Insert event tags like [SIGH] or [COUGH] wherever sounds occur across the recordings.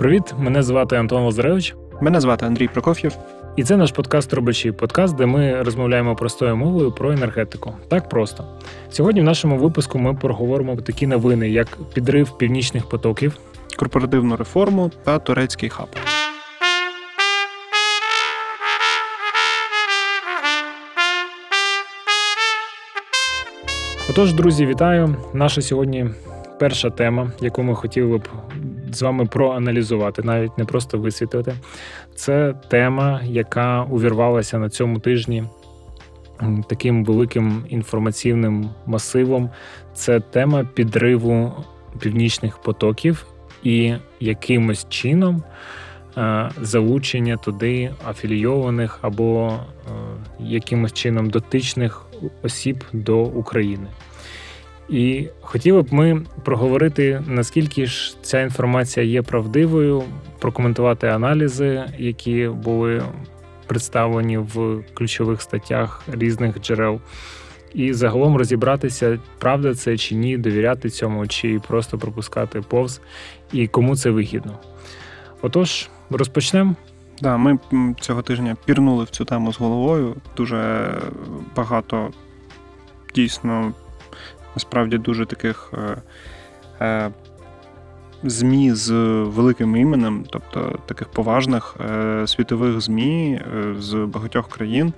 Привіт, мене звати Антон Лазаревич, Мене звати Андрій Прокоф'єв. і це наш подкаст Робочий подкаст, де ми розмовляємо простою мовою про енергетику. Так просто. Сьогодні в нашому випуску ми проговоримо такі новини, як підрив північних потоків, корпоративну реформу та турецький хаб. Отож, друзі, вітаю! Наша сьогодні перша тема, яку ми хотіли б з вами проаналізувати, навіть не просто висвітлити. Це тема, яка увірвалася на цьому тижні таким великим інформаційним масивом. Це тема підриву північних потоків і якимось чином. е, Залучення туди афілійованих або е, якимось чином дотичних осіб до України. І хотіли б ми проговорити, наскільки ж ця інформація є правдивою, прокоментувати аналізи, які були представлені в ключових статтях різних джерел, і загалом розібратися, правда це чи ні, довіряти цьому, чи просто пропускати повз, і кому це вигідно. Отож, розпочнемо. Да, ми цього тижня пірнули в цю тему з головою. Дуже багато дійсно насправді дуже таких е, е, ЗМІ з великим іменем, тобто таких поважних е, світових ЗМІ е, з багатьох країн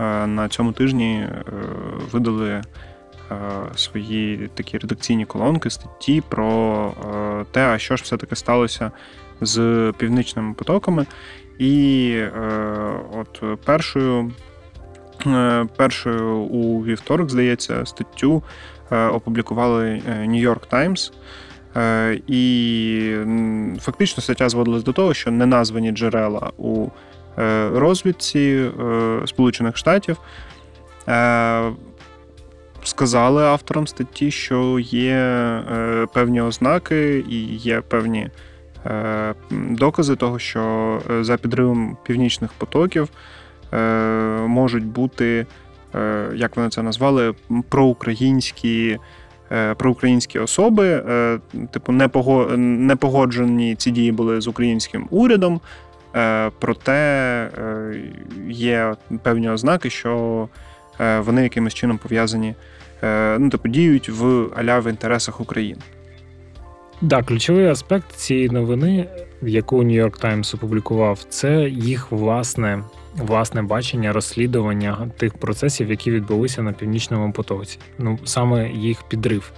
е, на цьому тижні е, видали е, свої такі редакційні колонки, статті про те, а що ж все-таки сталося з північними потоками. І от першою, першою у вівторок, здається, статтю опублікували е, New York Times. Е, І фактично стаття зводилась до того, що неназвані джерела у е, розвідці е, Сполучених Штатів е, сказали авторам статті, що є е, певні ознаки і є певні е, докази того, що е, за підривом північних потоків е, можуть бути, е, як вони це назвали, проукраїнські. е, Проукраїнські особи, е, типу, не пого- погоджені ці дії були з українським урядом, е, проте е, є певні ознаки, що е, вони якимось чином пов'язані, е, ну, типу, діють в аля в інтересах України. Да, ключовий аспект цієї новини, яку York Times опублікував, це їх власне, власне бачення розслідування тих процесів, які відбулися на північному потоці. Ну саме їх підрив.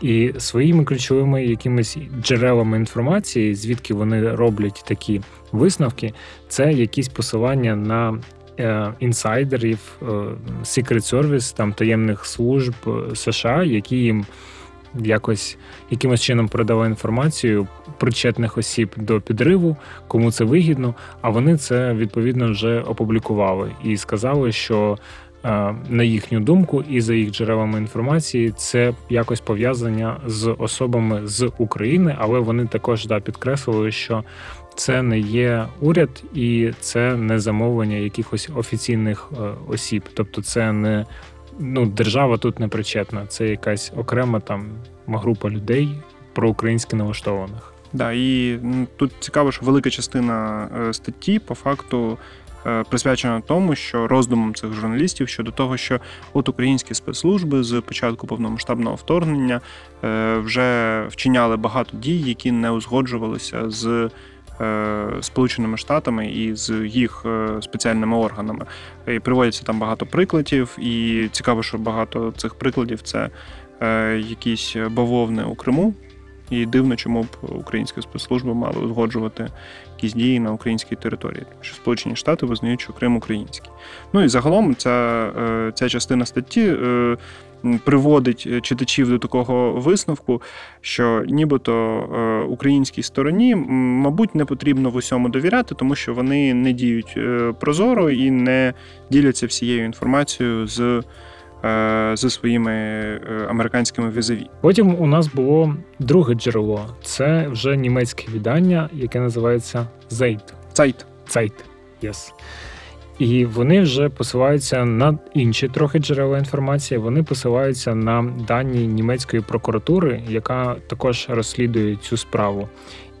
І своїми ключовими якимись джерелами інформації, звідки вони роблять такі висновки, це якісь посилання на е, інсайдерів, е, Secret Service, там таємних служб е, США, які їм якось якимось чином передала інформацію причетних осіб до підриву, кому це вигідно. А вони це відповідно вже опублікували і сказали, що е, на їхню думку і за їх джерелами інформації це якось пов'язання з особами з України, але вони також да, підкреслили, що це не є уряд і це не замовлення якихось офіційних е, осіб, тобто це не ну, держава тут не причетна, це якась окрема там група людей проукраїнськи налаштованих. Да, і м, тут цікаво, що велика частина е, статті по факту е, присвячена тому, що роздумам цих журналістів щодо того, що от українські спецслужби з початку повномасштабного вторгнення е, вже вчиняли багато дій, які не узгоджувалися з. Е, Сполученими Штатами і з їх е, спеціальними органами і приводяться там багато прикладів, і цікаво, що багато цих прикладів це е, якісь бавовни у Криму, і дивно, чому б українські спецслужби мали узгоджувати якісь дії на українській території, що Сполучені Штати визнають, що Крим український. Ну і загалом ця, ця частина статті приводить е, читачів до такого висновку, що нібито е, українській стороні, мабуть, не потрібно в усьому довіряти, тому що вони не діють е, прозоро і не діляться всією інформацією з. Зі своїми американськими візаві. Потім у нас було друге джерело. Це вже німецьке видання, яке називається Zeit. Цайт. Zeit. Yes. І вони вже посилаються на інші трохи джерела інформації. Вони посилаються на дані німецької прокуратури, яка також розслідує цю справу.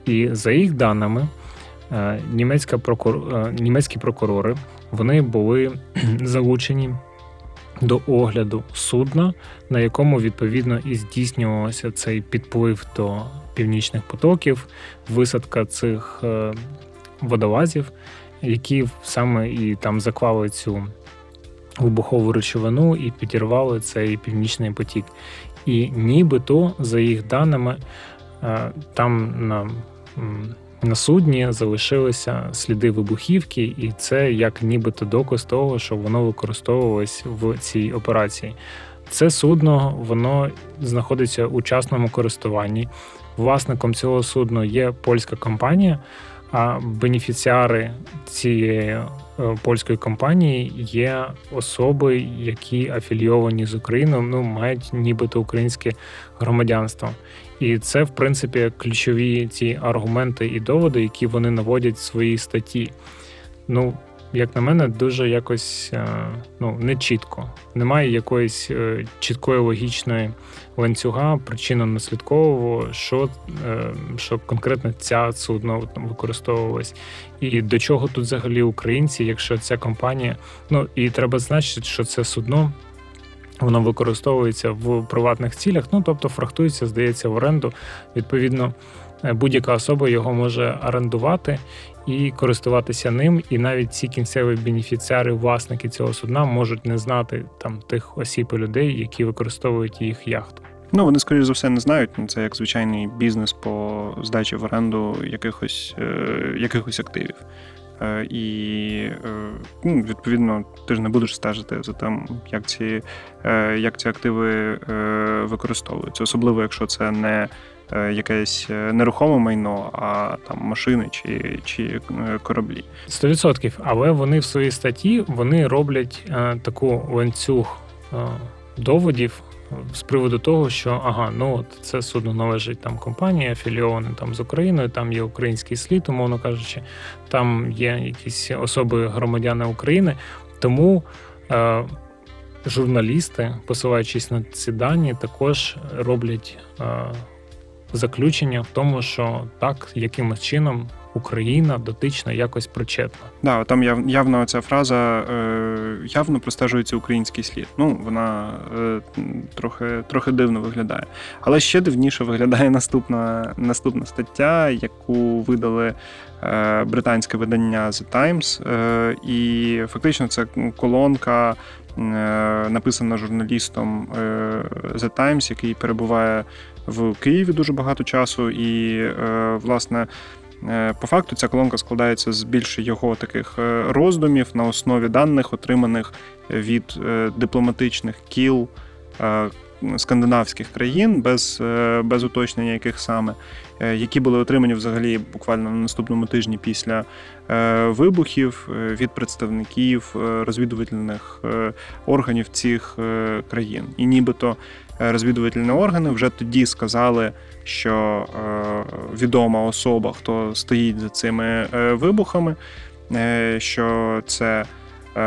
І за їх даними, е, німецька прокур... е, німецькі прокурори вони були [CLEARS THROAT] залучені до огляду судна, на якому відповідно і здійснювався цей підплив до північних потоків, висадка цих е, водолазів, які саме і там заклали цю вибухову речовину і підірвали цей північний потік. І нібито, за їх даними, е, там на, на судні залишилися сліди вибухівки, і це як нібито доказ того, що воно використовувалось в цій операції. Це судно воно знаходиться у частному користуванні. Власником цього судна є польська компанія, а бенефіціари цієї е, польської компанії є особи, які афілійовані з Україною, ну мають нібито українське громадянство. І це, в принципі, ключові ці аргументи і доводи, які вони наводять в своїй статті. Ну, як на мене, дуже якось е, ну, не чітко. Немає якоїсь е, чіткої логічної ланцюга, причинно-наслідкового, що, е, що конкретно ця судно там використовувалась. І до чого тут взагалі українці, якщо ця компанія. Ну і треба значити, що це судно. Воно використовується в приватних цілях, ну тобто фрахтується, здається, в оренду. Відповідно, будь-яка особа його може орендувати і користуватися ним. І навіть ці кінцеві бенефіціари, власники цього судна, можуть не знати там тих осіб і людей, які використовують їх яхту. Ну, вони, скоріш за все, не знають. Це як звичайний бізнес по здачі в оренду якихось, е, якихось активів. Е, І е, ну, відповідно ти ж не будеш стежити за тим, як ці, е, як ці активи використовуються, особливо якщо це не якесь е, нерухоме майно, а там машини чи, чи е, кораблі. 100%. Але вони в своїй статті вони роблять е, таку ланцюг е, доводів з приводу того, що ага, ну от це судно належить там компанії, афілійоване там з Україною, там є український слід, умовно кажучи, там є якісь особи громадяни України. Тому е, журналісти, посилаючись на ці дані, також роблять е, заключення в тому, що так, якимось чином Україна дотично якось причетна. Да, там яв, явно ця фраза е, явно простежується український слід. Ну, вона е, трохи, трохи дивно виглядає. Але ще дивніше виглядає наступна, наступна стаття, яку видали е, британське видання The Times. Е, і фактично це колонка. е, Написана журналістом The Times, який перебуває в Києві дуже багато часу, і е, власне Е, По факту ця колонка складається з більше його таких е, роздумів на основі даних, отриманих від дипломатичних кіл скандинавських країн, без, без уточнення яких саме, які були отримані взагалі буквально на наступному тижні після е, вибухів е, від представників е, розвідувальних е, органів цих е, країн. І нібито е, розвідувальні органи вже тоді сказали що е, відома особа, хто стоїть за цими е, вибухами, е, що це е,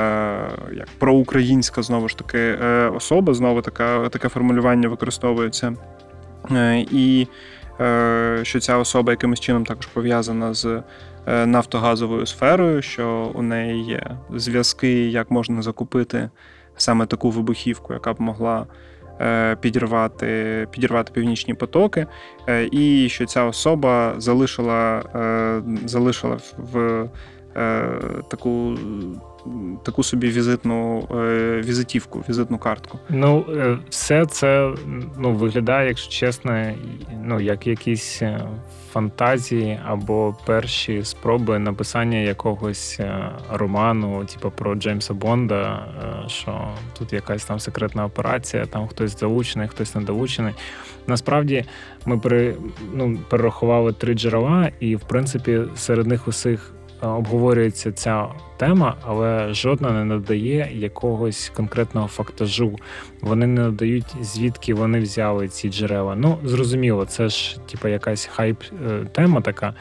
як проукраїнська знову ж таки е, особа, знову така, таке формулювання використовується. Е, і е, що ця особа якимось чином також пов'язана з е, нафтогазовою сферою, що у неї є зв'язки, як можна закупити саме таку вибухівку, яка б могла е, підірвати, підірвати північні потоки, е, і що ця особа залишила, е, залишила в е, таку. Таку собі візитну е, візитівку, візитну картку. Ну, е, все це ну, виглядає, якщо чесно, ну, як якісь е, фантазії або перші спроби написання якогось роману, типу про Джеймса Бонда, що тут якась там секретна операція, там хтось залучений, хтось не долучений. Насправді ми пере, ну, перерахували три джерела, і в принципі серед них усіх обговорюється ця тема, але жодна не надає якогось конкретного фактажу. Вони не надають, звідки вони взяли ці джерела. Ну, зрозуміло, це ж типу, якась хайп-тема така,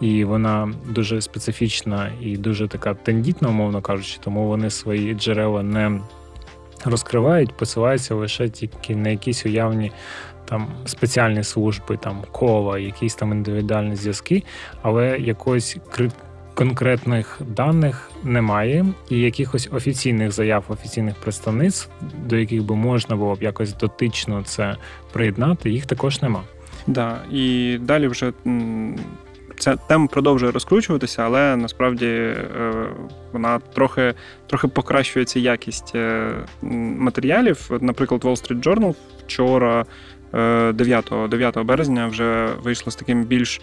і вона дуже специфічна і дуже така тендітна, умовно кажучи, тому вони свої джерела не розкривають, посилаються лише тільки на якісь уявні там спеціальні служби, там кола, якісь там індивідуальні зв'язки, але кри- конкретних даних немає, і якихось офіційних заяв, офіційних представництв, до яких би можна було б якось дотично це приєднати, їх також нема. Да, і далі вже ця тема продовжує розкручуватися, але насправді е, вона трохи, трохи покращується якість е, матеріалів. Наприклад, Wall Street Journal вчора, е, 9, 9 березня, вже вийшло з таким більш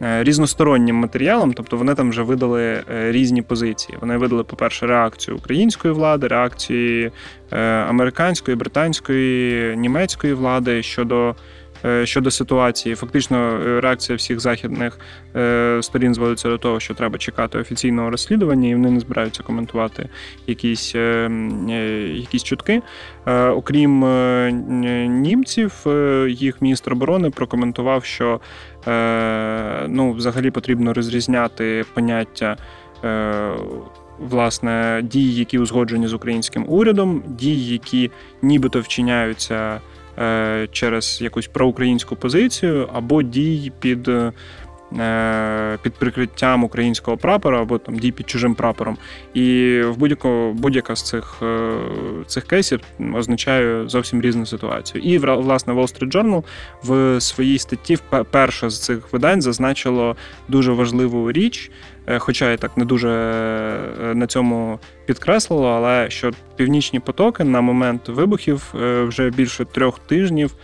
різностороннім матеріалом, тобто вони там вже видали е, різні позиції. Вони видали, по-перше, реакцію української влади, реакції е, американської, британської, німецької влади щодо е, щодо ситуації. Фактично, е, реакція всіх західних е, сторін зводиться до того, що треба чекати офіційного розслідування, і вони не збираються коментувати якісь, е, е, якісь чутки. Е, Окрім е, німців, е, їх міністр оборони прокоментував, що е, ну, взагалі потрібно розрізняти поняття. е, Власне, дії, які узгоджені з українським урядом, дії, які нібито вчиняються е, через якусь проукраїнську позицію, або дії під, е, під прикриттям українського прапора, або там дій під чужим прапором. І в будь-яко, будь-яка з цих, е, цих кейсів означає зовсім різну ситуацію. І власне Wall Street Journal в своїй статті перше з цих видань зазначило дуже важливу річ. е, Хоча я так не дуже е, на цьому підкреслило, але що північні потоки на момент вибухів е, вже більше трьох тижнів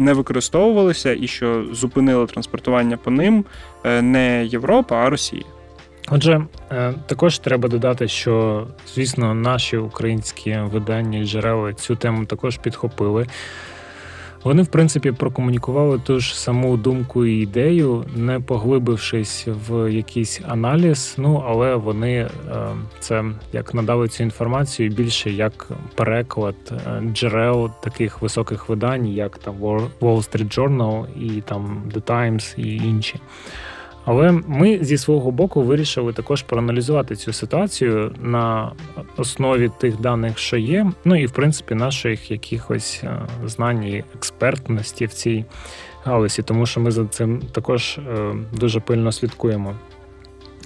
не використовувалися, і що зупинило транспортування по ним е, не Європа, а Росія. Отже, е, також треба додати, що звісно, наші українські видання і джерела цю тему також підхопили. Вони, в принципі, прокомунікували ту ж саму думку і ідею, не поглибившись в якийсь аналіз. Ну але вони е, це як надали цю інформацію більше як переклад е, джерел таких високих видань, як там Wall Street Journal і там The Times і інші. Але ми зі свого боку вирішили також проаналізувати цю ситуацію на основі тих даних, що є, ну і в принципі наших якихось е, знань і експертності в цій галузі, тому що ми за цим також е, дуже пильно слідкуємо.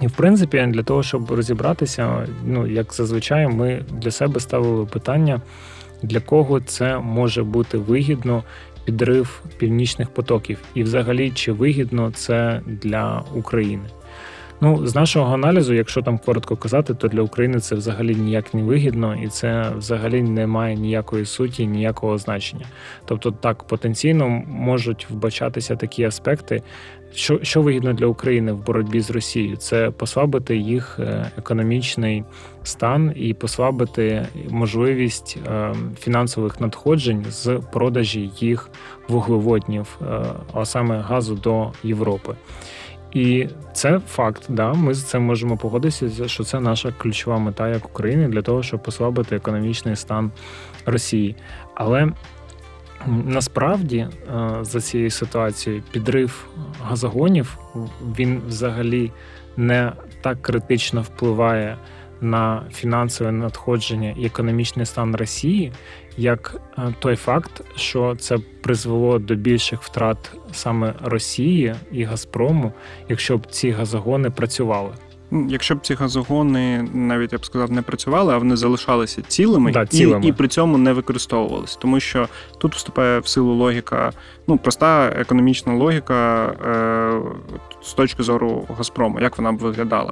І в принципі, для того, щоб розібратися, ну як зазвичай, ми для себе ставили питання, для кого це може бути вигідно підрив північних потоків, і взагалі чи вигідно це для України. Ну, з нашого аналізу, якщо там коротко казати, то для України це взагалі ніяк не вигідно, і це взагалі не має ніякої суті, ніякого значення. Тобто, так потенційно можуть вбачатися такі аспекти, що, що вигідно для України в боротьбі з Росією, це послабити їх е, економічний стан і послабити можливість е, фінансових надходжень з продажі їх вуглеводнів, е, а саме газу до Європи. І це факт, да, ми з цим можемо погодитися, що це наша ключова мета як України для того, щоб послабити економічний стан Росії. Але насправді е, за цією ситуацією підрив газогонів він взагалі не так критично впливає на фінансове надходження і економічний стан Росії, як е, той факт, що це призвело до більших втрат саме Росії і Газпрому, якщо б ці газогони працювали. Якщо б ці газогони, навіть я б сказав, не працювали, а вони залишалися цілими, Да, цілими. І, і при цьому не використовувалися. Тому що тут вступає в силу логіка, ну проста економічна логіка е, з точки зору Газпрому, як вона б виглядала.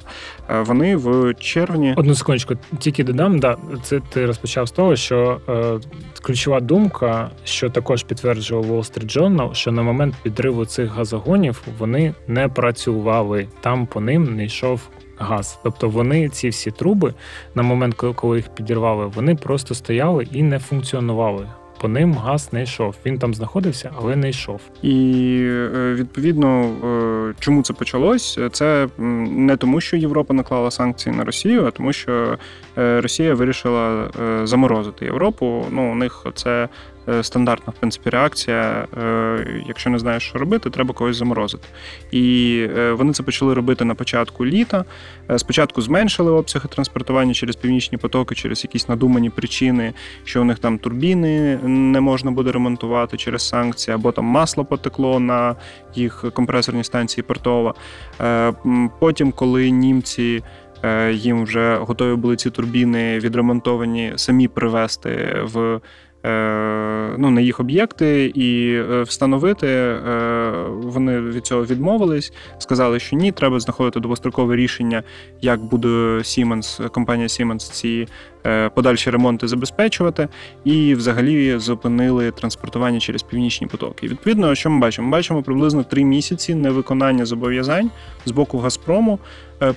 Е, вони в червні. Одну секундочку, тільки додам, да, це ти розпочав з того, що е, ключова думка, що також підтверджував Wall Street Journal, що на момент підриву цих газогонів вони не працювали. Там по ним не йшов газ. Тобто вони, ці всі труби, на момент, коли- коли їх підірвали, вони просто стояли і не функціонували. По ним газ не йшов. Він там знаходився, але не йшов. І е, відповідно, е, чому це почалось? Це не тому, що Європа наклала санкції на Росію, а тому, що е, Росія вирішила заморозити Європу. Ну, у них це стандартна в принципі реакція. Якщо не знаєш, що робити, треба когось заморозити. І вони це почали робити на початку літа. Спочатку зменшили обсяги транспортування через північні потоки, через якісь надумані причини, що у них там турбіни не можна буде ремонтувати через санкції, або там масло потекло на їх компресорній станції портова. Потім, коли німці. Е, їм вже готові були ці турбіни відремонтовані самі привезти в Е, ну, на їх об'єкти і е, встановити. Е, вони від цього відмовились, сказали, що ні, треба знаходити довгострокове рішення, як буде Siemens, компанія Siemens ці подальші ремонти забезпечувати, і взагалі зупинили транспортування через північні потоки. І відповідно, що ми бачимо? Ми бачимо приблизно три місяці невиконання зобов'язань з боку Газпрому.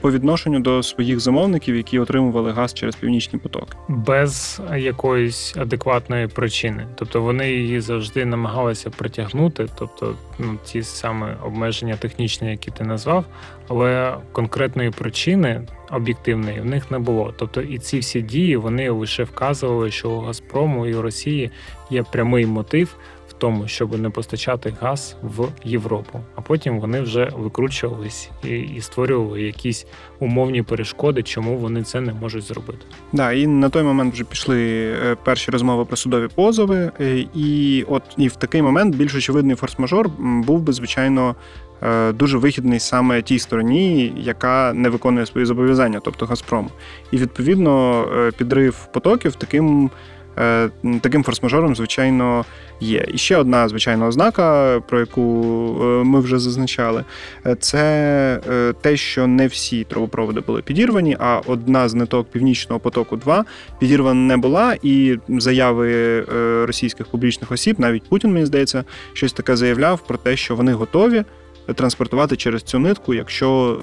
По відношенню до своїх замовників, які отримували газ через північні потоки, без якоїсь адекватної причини. Тобто вони її завжди намагалися притягнути, тобто ну, ті саме обмеження технічні, які ти назвав, але конкретної причини об'єктивної в них не було. Тобто і ці всі дії вони лише вказували, що у Газпрому і у Росії є прямий мотив в тому, щоб не постачати газ в Європу. А потім вони вже викручувались і і створювали якісь умовні перешкоди, чому вони це не можуть зробити. Да, і на той момент вже пішли е, перші розмови про судові позови, е, і от і в такий момент більш очевидний форс-мажор був би звичайно. Е, дуже вихідний саме тій стороні, яка не виконує свої зобов'язання, тобто Газпром. І відповідно підрив потоків таким Е, таким форс-мажором, звичайно, є. І ще одна звичайна ознака, про яку е, ми вже зазначали, е, це те, що не всі трубопроводи були підірвані, а одна з ниток Північного потоку 2 підірвана не була, і заяви російських публічних осіб, навіть Путін, мені здається, щось таке заявляв про те, що вони готові транспортувати через цю нитку, якщо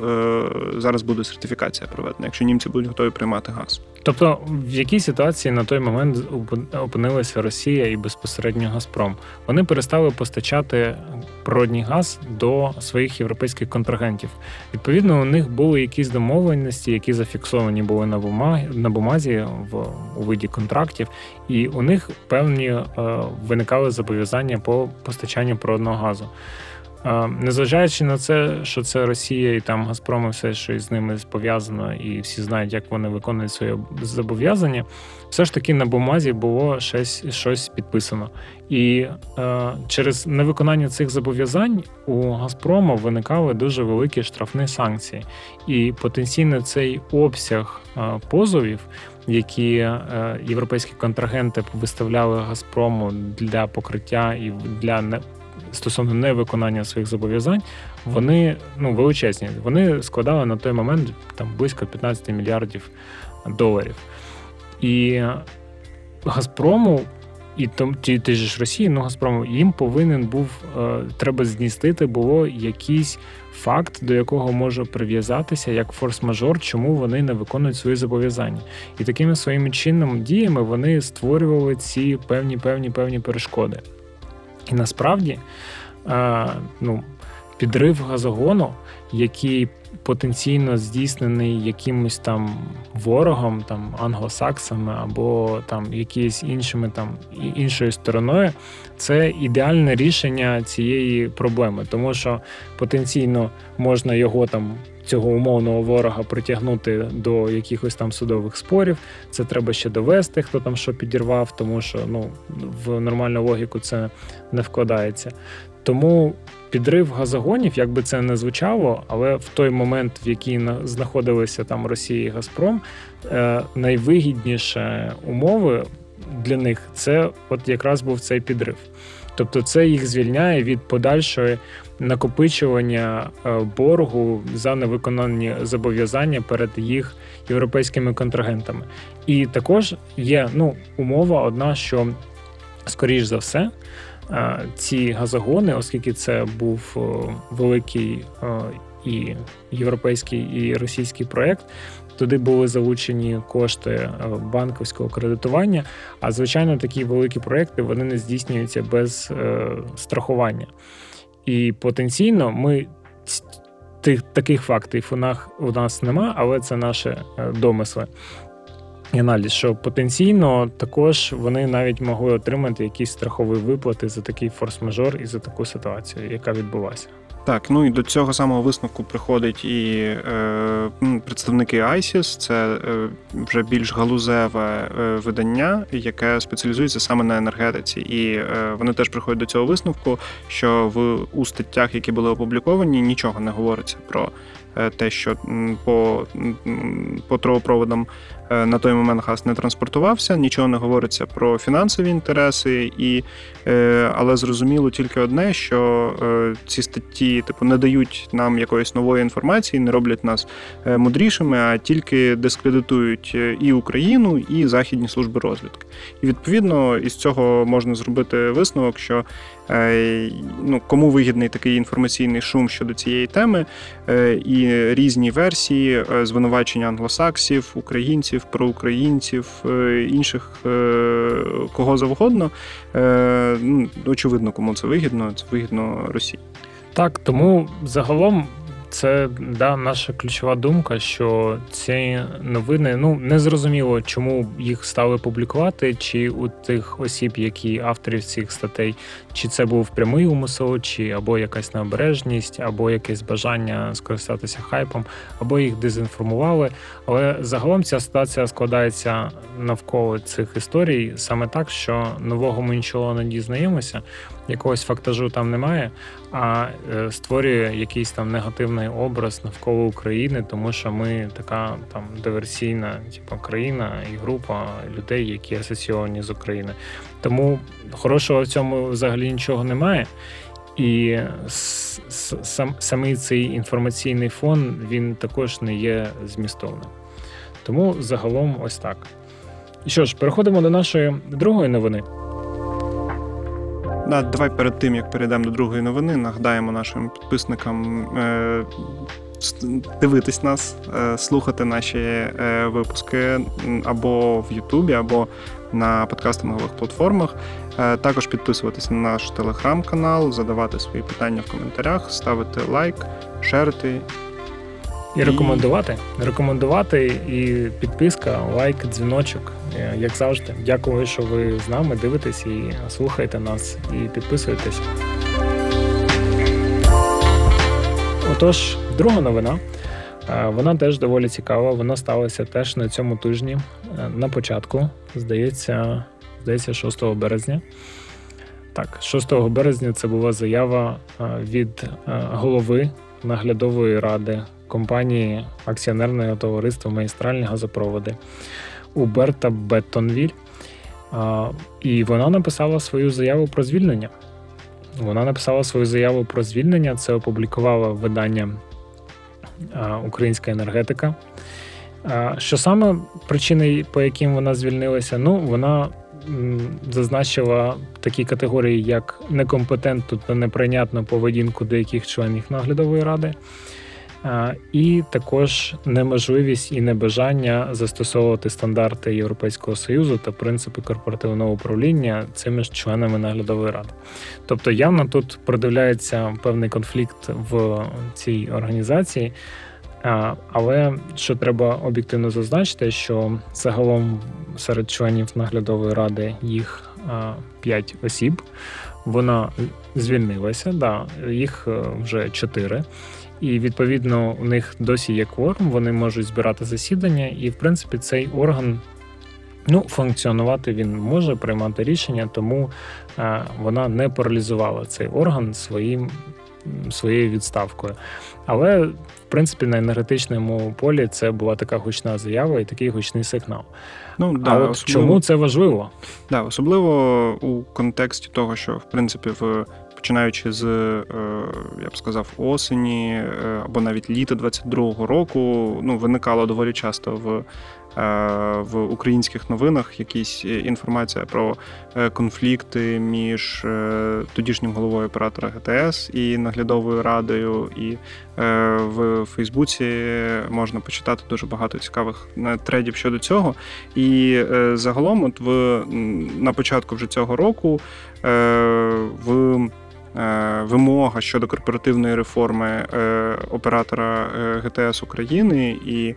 е, зараз буде сертифікація проведена, якщо німці будуть готові приймати газ. Тобто, в якій ситуації на той момент опинилася Росія і безпосередньо Газпром? Вони перестали постачати природній газ до своїх європейських контрагентів. Відповідно, у них були якісь домовленості, які зафіксовані були на бумазі, на бумазі в у виді контрактів, і у них певні е, виникали зобов'язання по постачанню природного газу. Незважаючи на це, що це Росія і там Газпром, і все, що із ними пов'язано, і всі знають, як вони виконують свої зобов'язання, все ж таки на бумазі було щось щось підписано. І е, через невиконання цих зобов'язань у Газпрому виникали дуже великі штрафні санкції. І потенційно цей обсяг е, позовів. Які е, європейські контрагенти виставляли Газпрому для покриття і для стосовно невиконання своїх зобов'язань, вони ну величезні. Вони складали на той момент там близько 15 мільярдів доларів. І Газпрому. І там ті, ті ж Росії, ну Газпрому, їм повинен був е, треба зністити було якийсь факт, до якого може прив'язатися як форс-мажор, чому вони не виконують свої зобов'язання. І такими своїми чинними діями вони створювали ці певні певні певні перешкоди. І насправді ну, підрив газогону, який потенційно здійснений якимось там ворогом, там англосаксами або там якісь іншими там іншою стороною, це ідеальне рішення цієї проблеми, тому що потенційно можна його там. Цього умовного ворога притягнути до якихось там судових спорів. Це треба ще довести, хто там що підірвав, тому що ну в нормальну логіку це не вкладається. Тому підрив газогонів, як би це не звучало, але в той момент, в який знаходилися там Росія і Газпром, е, найвигідніше умови для них це от якраз був цей підрив. Тобто це їх звільняє від подальшої накопичування е, боргу за невиконані зобов'язання перед їх європейськими контрагентами. І також є ну, умова одна, що скоріш за все ці газогони, оскільки це був великий і європейський і російський проєкт, Туди були залучені кошти банківського кредитування. А звичайно, такі великі проекти вони не здійснюються без е, страхування. І потенційно ми тих таких фактів у нас у нас нема, але це наші е, домисли. і аналіз, що потенційно також вони навіть могли отримати якісь страхові виплати за такий форс-мажор і за таку ситуацію, яка відбулася. Так, ну і до цього самого висновку приходять і е, представники ISIS, це е, вже більш галузеве е, видання, яке спеціалізується саме на енергетиці. І е, вони теж приходять до цього висновку, що в у статтях, які були опубліковані, нічого не говориться про е, те, що по, по трубопроводам на той момент газ не транспортувався, нічого не говориться про фінансові інтереси, і, е, але зрозуміло тільки одне, що е, ці статті типу не дають нам якоїсь нової інформації, не роблять нас мудрішими, а тільки дискредитують і Україну, і західні служби розвідки. І відповідно із цього можна зробити висновок, що ну, кому вигідний такий інформаційний шум щодо цієї теми, і різні версії звинувачення англосаксів, українців українців, проукраїнців, е, інших е, кого завгодно. Е, ну, очевидно, кому це вигідно. Це вигідно Росії. Так, тому загалом це да, наша ключова думка, що ці новини ну не зрозуміло, чому їх стали публікувати, чи у тих осіб, які авторів цих статей, чи це був прямий умисел, чи або якась необережність, або якесь бажання скористатися хайпом, або їх дезінформували. Але загалом ця ситуація складається навколо цих історій саме так, що нового ми нічого не дізнаємося, якогось фактажу там немає, а е, створює якийсь там негативний образ навколо України, тому що ми така там диверсійна, типу, країна і група людей, які асоційовані з Україною. Тому хорошого в цьому взагалі нічого немає. І сам самий цей інформаційний фон він також не є змістовним. Тому загалом ось так. І що ж, переходимо до нашої другої новини. Да, Давай перед тим, як перейдемо до другої новини, нагадаємо нашим підписникам е, дивитись нас, е, слухати наші е, випуски або в Ютубі, або на подкастингових платформах. Е, також підписуватися на наш телеграм-канал, задавати свої питання в коментарях, ставити лайк, шерити і рекомендувати. Рекомендувати і підписка, лайк, дзвіночок, е, як завжди. Дякую, що ви з нами дивитесь і слухаєте нас, і підписуєтесь. Отож, друга новина. Е, вона теж доволі цікава. Вона сталася теж на цьому тижні. Е, на початку, здається, здається, 6 березня. Так, 6 березня це була заява від голови наглядової ради компанії акціонерного товариства Магістральні газопроводи Уберта Беттонвіль. І вона написала свою заяву про звільнення. Вона написала свою заяву про звільнення. Це опублікувало видання Українська енергетика. Що саме причини, по яким вона звільнилася? Ну, вона зазначила такі категорії, як некомпетентну та неприйнятну поведінку деяких членів наглядової ради і також неможливість і небажання застосовувати стандарти Європейського союзу та принципи корпоративного управління цими ж членами наглядової ради. Тобто явно тут продивляється певний конфлікт в цій організації. Але що треба об'єктивно зазначити, що загалом серед членів наглядової ради їх 5 осіб, вона звільнилася, да, їх е, вже 4 і відповідно у них досі є кворум, вони можуть збирати засідання, і в принципі цей орган. Ну, функціонувати він може приймати рішення, тому е, вона не паралізувала цей орган своїм своєю відставкою. Але в принципі на енергетичному полі це була така гучна заява і такий гучний сигнал. Ну да, а от особливо, чому це важливо? Да, особливо у контексті того, що в принципі в починаючи з, е, я б сказав, осені е, або навіть літа 22-го року, ну виникало доволі часто в. Е, в українських новинах якісь інформація про конфлікти між тодішнім головою оператора ГТС і наглядовою радою, і в Фейсбуці можна почитати дуже багато цікавих тредів щодо цього. І загалом, от в на початку вже цього року в вимога щодо корпоративної реформи е, оператора е, ГТС України і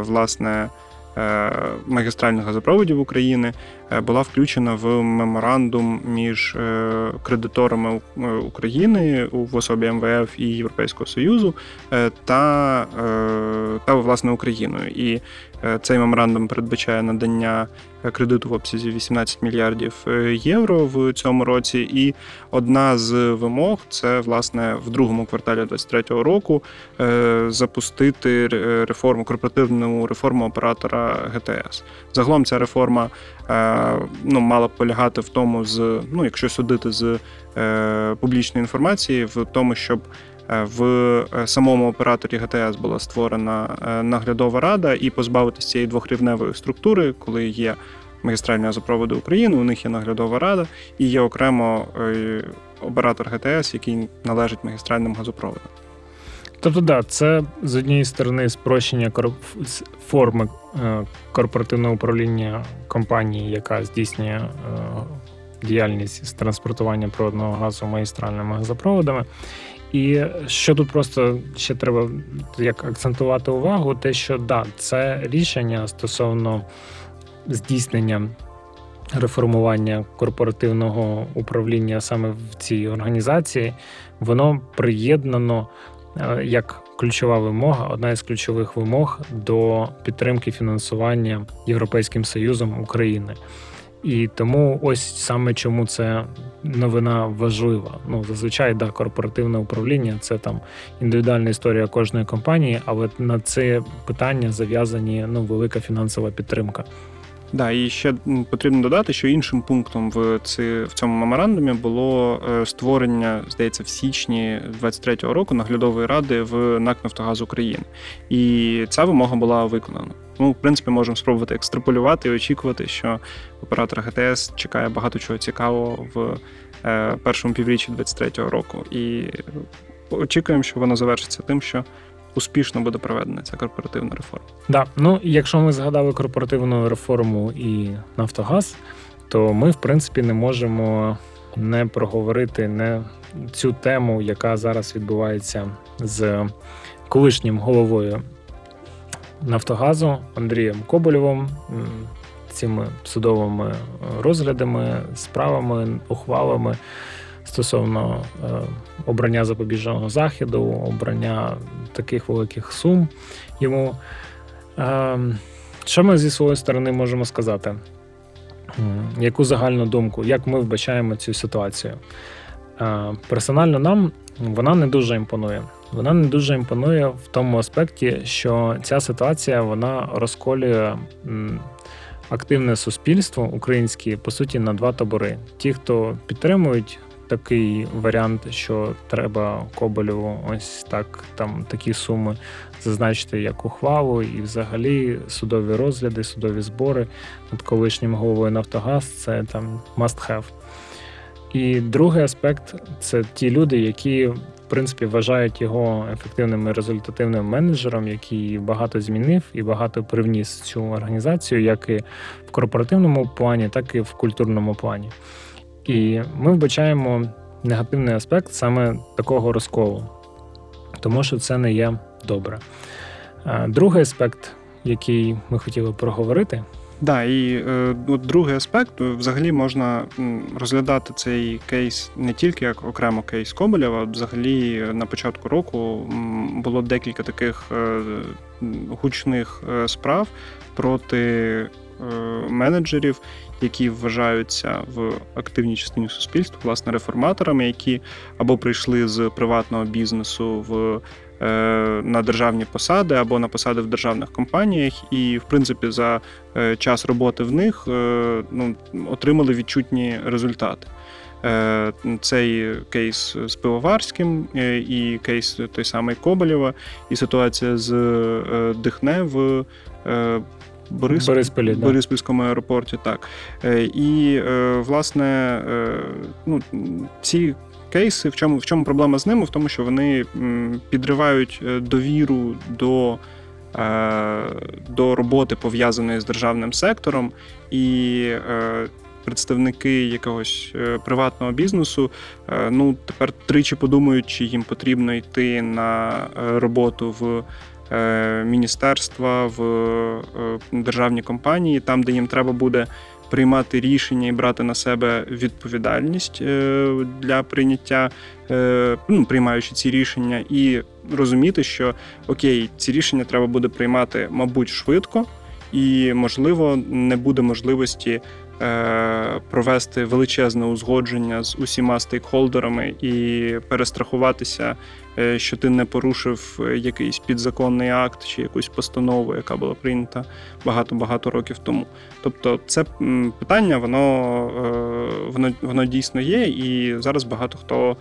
власне е, магістральних газопроводів України е, була включена в меморандум між е, кредиторами е, України в особі МВФ і Європейського Союзу е, та, е, та власне Україною. І е, цей меморандум передбачає надання е, кредиту в обсязі 18 мільярдів е, євро в цьому році. І одна з вимог це власне в другому кварталі 2023 року е, запустити реформу корпоративну реформу оператора ГТС. Загалом ця реформа е, ну, мала б полягати в тому, з ну, якщо судити з е, публічної інформації, в тому, щоб е, в е, самому операторі ГТС була створена е, наглядова рада і позбавитися цієї двохрівневої структури, коли є магістральні газопроводи України, у них є наглядова рада і є окремо е, оператор ГТС, який належить магістральним газопроводам. Тобто, да, це з однієї сторони спрощення форми е, корпоративного управління компанії, яка здійснює е, діяльність з транспортування природного газу магістральними газопроводами. І що тут просто ще треба як акцентувати увагу, те, що да, це рішення стосовно здійснення реформування корпоративного управління саме в цій організації, воно приєднано е, як ключова вимога, одна із ключових вимог до підтримки фінансування Європейським Союзом України. І тому ось саме чому це новина важлива. Ну зазвичай да, корпоративне управління це там індивідуальна історія кожної компанії, але на це питання зав'язані ну велика фінансова підтримка. Да, і ще потрібно додати, що іншим пунктом в ці, в цьому меморандумі було е, створення, здається, в січні 23-го року наглядової ради в НАК «Нафтогаз України. І ця вимога була виконана. Ну, в принципі, можемо спробувати екстраполювати і очікувати, що оператор ГТС чекає багато чого цікавого в е, першому півріччі 23-го року. І очікуємо, що воно завершиться тим, що успішно буде проведена ця корпоративна реформа. Да, ну якщо ми згадали корпоративну реформу і Нафтогаз, то ми, в принципі, не можемо не проговорити не цю тему, яка зараз відбувається з колишнім головою Нафтогазу Андрієм Коболєвим. Цими судовими розглядами, справами, ухвалами стосовно е, обрання запобіжного заходу, обрання таких великих сум йому. Е, що ми зі своєї сторони можемо сказати? Яку загальну думку, як ми вбачаємо цю ситуацію? Е, Персонально нам вона не дуже імпонує. Вона не дуже імпонує в тому аспекті, що ця ситуація вона розколює активне суспільство українське, по суті, на два табори: ті, хто підтримують такий варіант, що треба Коболєву ось так там такі суми зазначити як ухвалу, і взагалі судові розгляди, судові збори над колишнім головою Нафтогаз це там must have. І другий аспект це ті люди, які в принципі вважають його ефективним і результативним менеджером, який багато змінив і багато привніс цю організацію, як і в корпоративному плані, так і в культурному плані. І ми вбачаємо негативний аспект саме такого розколу, тому що це не є добре. Другий аспект, який ми хотіли проговорити, Да, і е, от другий аспект е, взагалі можна розглядати цей кейс не тільки як окремо кейс Коболєва, взагалі на початку року було декілька таких е, гучних е, справ проти е, менеджерів, які вважаються в активній частині суспільства, власне, реформаторами, які або прийшли з приватного бізнесу в е, на державні посади або на посади в державних компаніях, і в принципі за е, час роботи в них е, ну, отримали відчутні результати. Цей кейс з Пивоварським і кейс той самий Коболєва, і ситуація з Дихне в Борис... Борисполі, да. Бориспільському аеропорті. Так. Е, І, е, власне, е, ну, ці кейси, в чому, в чому проблема з ними? В тому, що вони підривають довіру до. До роботи пов'язаної з державним сектором, і представники якогось приватного бізнесу ну тепер тричі подумають, чи їм потрібно йти на роботу в міністерства, в е, державні компанії, там, де їм треба буде приймати рішення і брати на себе відповідальність е, для прийняття, е, ну, приймаючи ці рішення, і розуміти, що окей, ці рішення треба буде приймати, мабуть, швидко, і можливо не буде можливості. Е, Провести величезне узгодження з усіма стейкхолдерами і перестрахуватися, е, що ти не порушив е, якийсь підзаконний акт чи якусь постанову, яка була прийнята багато-багато років тому. Тобто, це питання, воно, воно, воно дійсно є, і зараз багато хто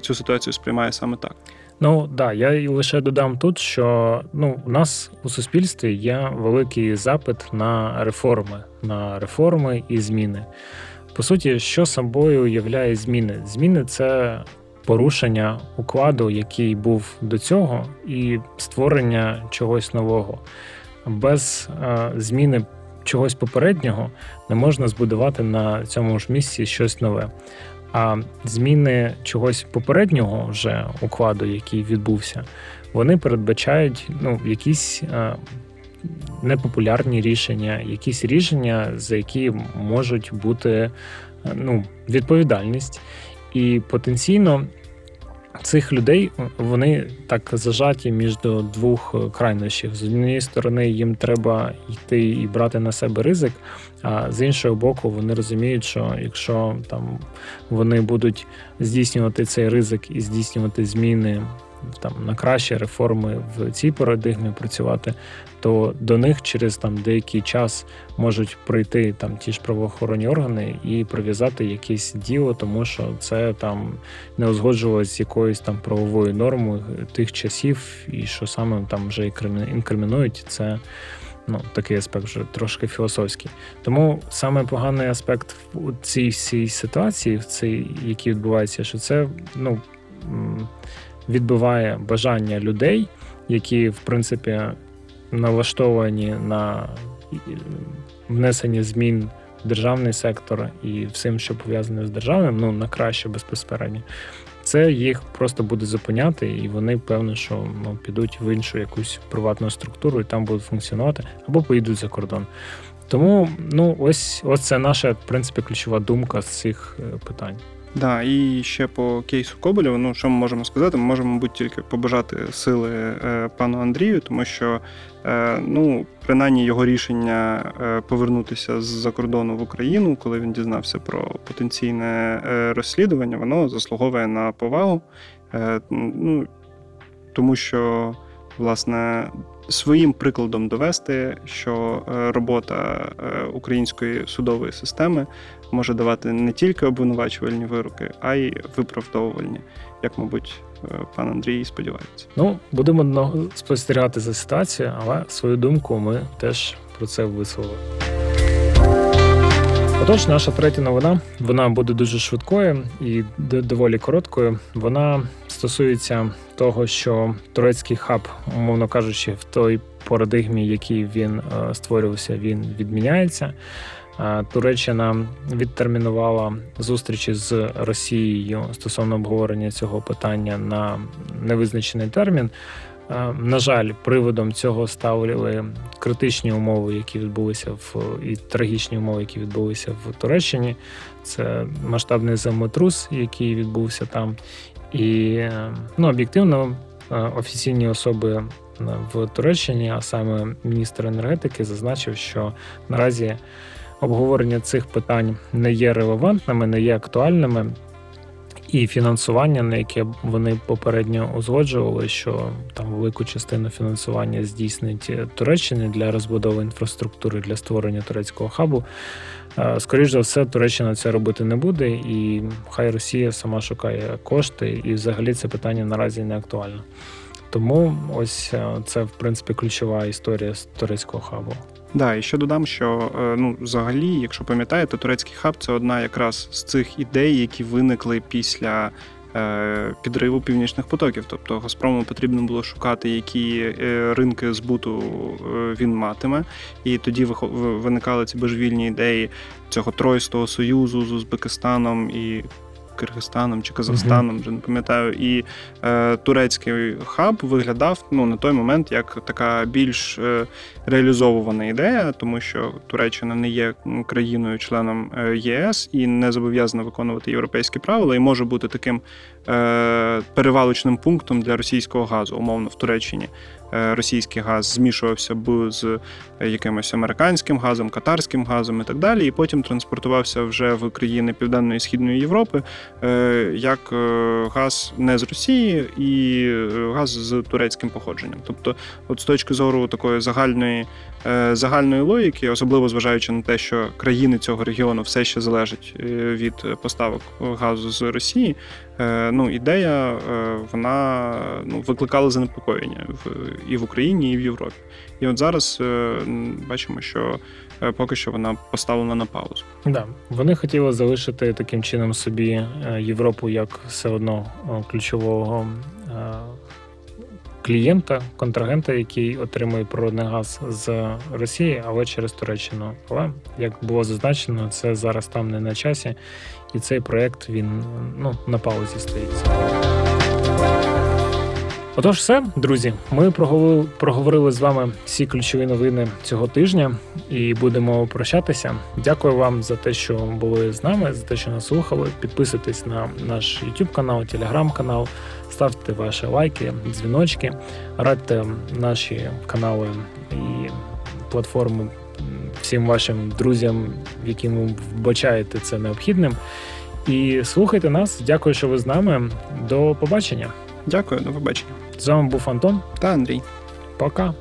цю ситуацію сприймає саме так. Ну да, я лише додам тут, що ну у нас у суспільстві є великий запит на реформи, на реформи і зміни. По суті, що собою являє зміни? Зміни це порушення укладу, який був до цього, і створення чогось нового. Без е, зміни чогось попереднього не можна збудувати на цьому ж місці щось нове. А зміни чогось попереднього вже укладу, який відбувся, вони передбачають ну, якісь непопулярні рішення, якісь рішення, за які можуть бути ну, відповідальність. І потенційно цих людей вони так зажаті між двох крайнощів. З однієї сторони, їм треба йти і брати на себе ризик, а з іншого боку, вони розуміють, що якщо там вони будуть здійснювати цей ризик і здійснювати зміни там на кращі реформи в цій парадигмі працювати, то до них через там деякий час можуть прийти там ті ж правоохоронні органи і прив'язати якесь діло, тому що це там не узгоджувалось з якоюсь там правовою нормою тих часів, і що саме там вже інкримінують, це. Ну, такий аспект вже трошки філософський. Тому саме поганий аспект в цій всій ситуації, в цій, якій відбувається, що це ну, відбиває бажання людей, які в принципі налаштовані на внесення змін в державний сектор і всім, що пов'язане з державним, ну на краще безпосередньо. Це їх просто буде зупиняти, і вони певно, що ну підуть в іншу якусь приватну структуру і там будуть функціонувати або поїдуть за кордон. Тому ну ось ось це наша в принципі ключова думка з цих е, питань. Да, і ще по кейсу Коболєва, ну що ми можемо сказати? Ми можемо, мабуть, тільки побажати сили е, пану Андрію, тому що е, ну, принаймні його рішення е, повернутися з-за кордону в Україну, коли він дізнався про потенційне е, розслідування, воно заслуговує на повагу. Е, ну, тому що, власне, своїм прикладом довести, що е, робота е, української судової системи може давати не тільки обвинувачувальні вироки, а й виправдовувальні, як, мабуть, е, пан Андрій сподівається. Ну, будемо спостерігати за ситуацією, але свою думку ми теж про це висловили. Отож, наша третя новина вона буде дуже швидкою і доволі короткою. Вона стосується того, що турецький хаб, умовно кажучи, в той парадигмі, який він е, створювався, він відміняється. Туреччина відтермінувала зустрічі з Росією стосовно обговорення цього питання на невизначений термін. На жаль, приводом цього ставили критичні умови, які відбулися в і трагічні умови, які відбулися в Туреччині. Це масштабний землетрус, який відбувся там, і ну, об'єктивно офіційні особи в Туреччині, а саме міністр енергетики, зазначив, що наразі обговорення цих питань не є релевантними, не є актуальними. І фінансування, на яке вони попередньо узгоджували, що там велику частину фінансування здійснить Туреччина для розбудови інфраструктури для створення турецького хабу. Скоріше за все, Туреччина це робити не буде, і хай Росія сама шукає кошти, і взагалі це питання наразі не актуальне. Тому ось е, це в принципі ключова історія з турецького хабу. Да, і ще додам, що е, ну, взагалі, якщо пам'ятаєте, турецький хаб це одна якраз з цих ідей, які виникли після е, підриву північних потоків. Тобто Газпрому потрібно було шукати, які е, ринки збуту він матиме. І тоді виникали ці божевільні ідеї цього тройстого союзу з Узбекистаном і Киргизстаном чи Казахстаном, вже не пам'ятаю. І е, турецький хаб виглядав ну, на той момент як така більш е, реалізовувана ідея, тому що Туреччина не є країною-членом е, ЄС і не зобов'язана виконувати європейські правила, і може бути таким е, перевалочним пунктом для російського газу, умовно в Туреччині. Е, Російський газ змішувався б з е, якимось американським газом, катарським газом і так далі, і потім транспортувався вже в країни Південної і Східної Європи е, як газ не з Росії і газ з турецьким походженням. Тобто, от з точки зору такої загальної, загальної логіки, особливо зважаючи на те, що країни цього регіону все ще залежать е, від поставок газу з Росії. е, Ну, ідея е, вона ну, викликала занепокоєння в і в Україні, і в Європі. І от зараз е, бачимо, що е, поки що вона поставлена на паузу. Да. Вони хотіли залишити таким чином собі е, Європу як все одно е, ключового е, клієнта, контрагента, який отримує природний газ з Росії, але через Туреччину. Але як було зазначено, це зараз там не на часі, і цей проект він ну, на паузі стоїть. Отож, все, друзі, ми проговорили, проговорили з вами всі ключові новини цього тижня і будемо прощатися. Дякую вам за те, що були з нами, за те, що нас слухали. Підписуйтесь на наш YouTube канал, Telegram канал, ставте ваші лайки, дзвіночки, радьте наші канали і платформи всім вашим друзям, яким ви вбачаєте це необхідним. І слухайте нас. Дякую, що ви з нами. До побачення. Дякую, до побачення. З вами був Антон. Та Андрій. Пока.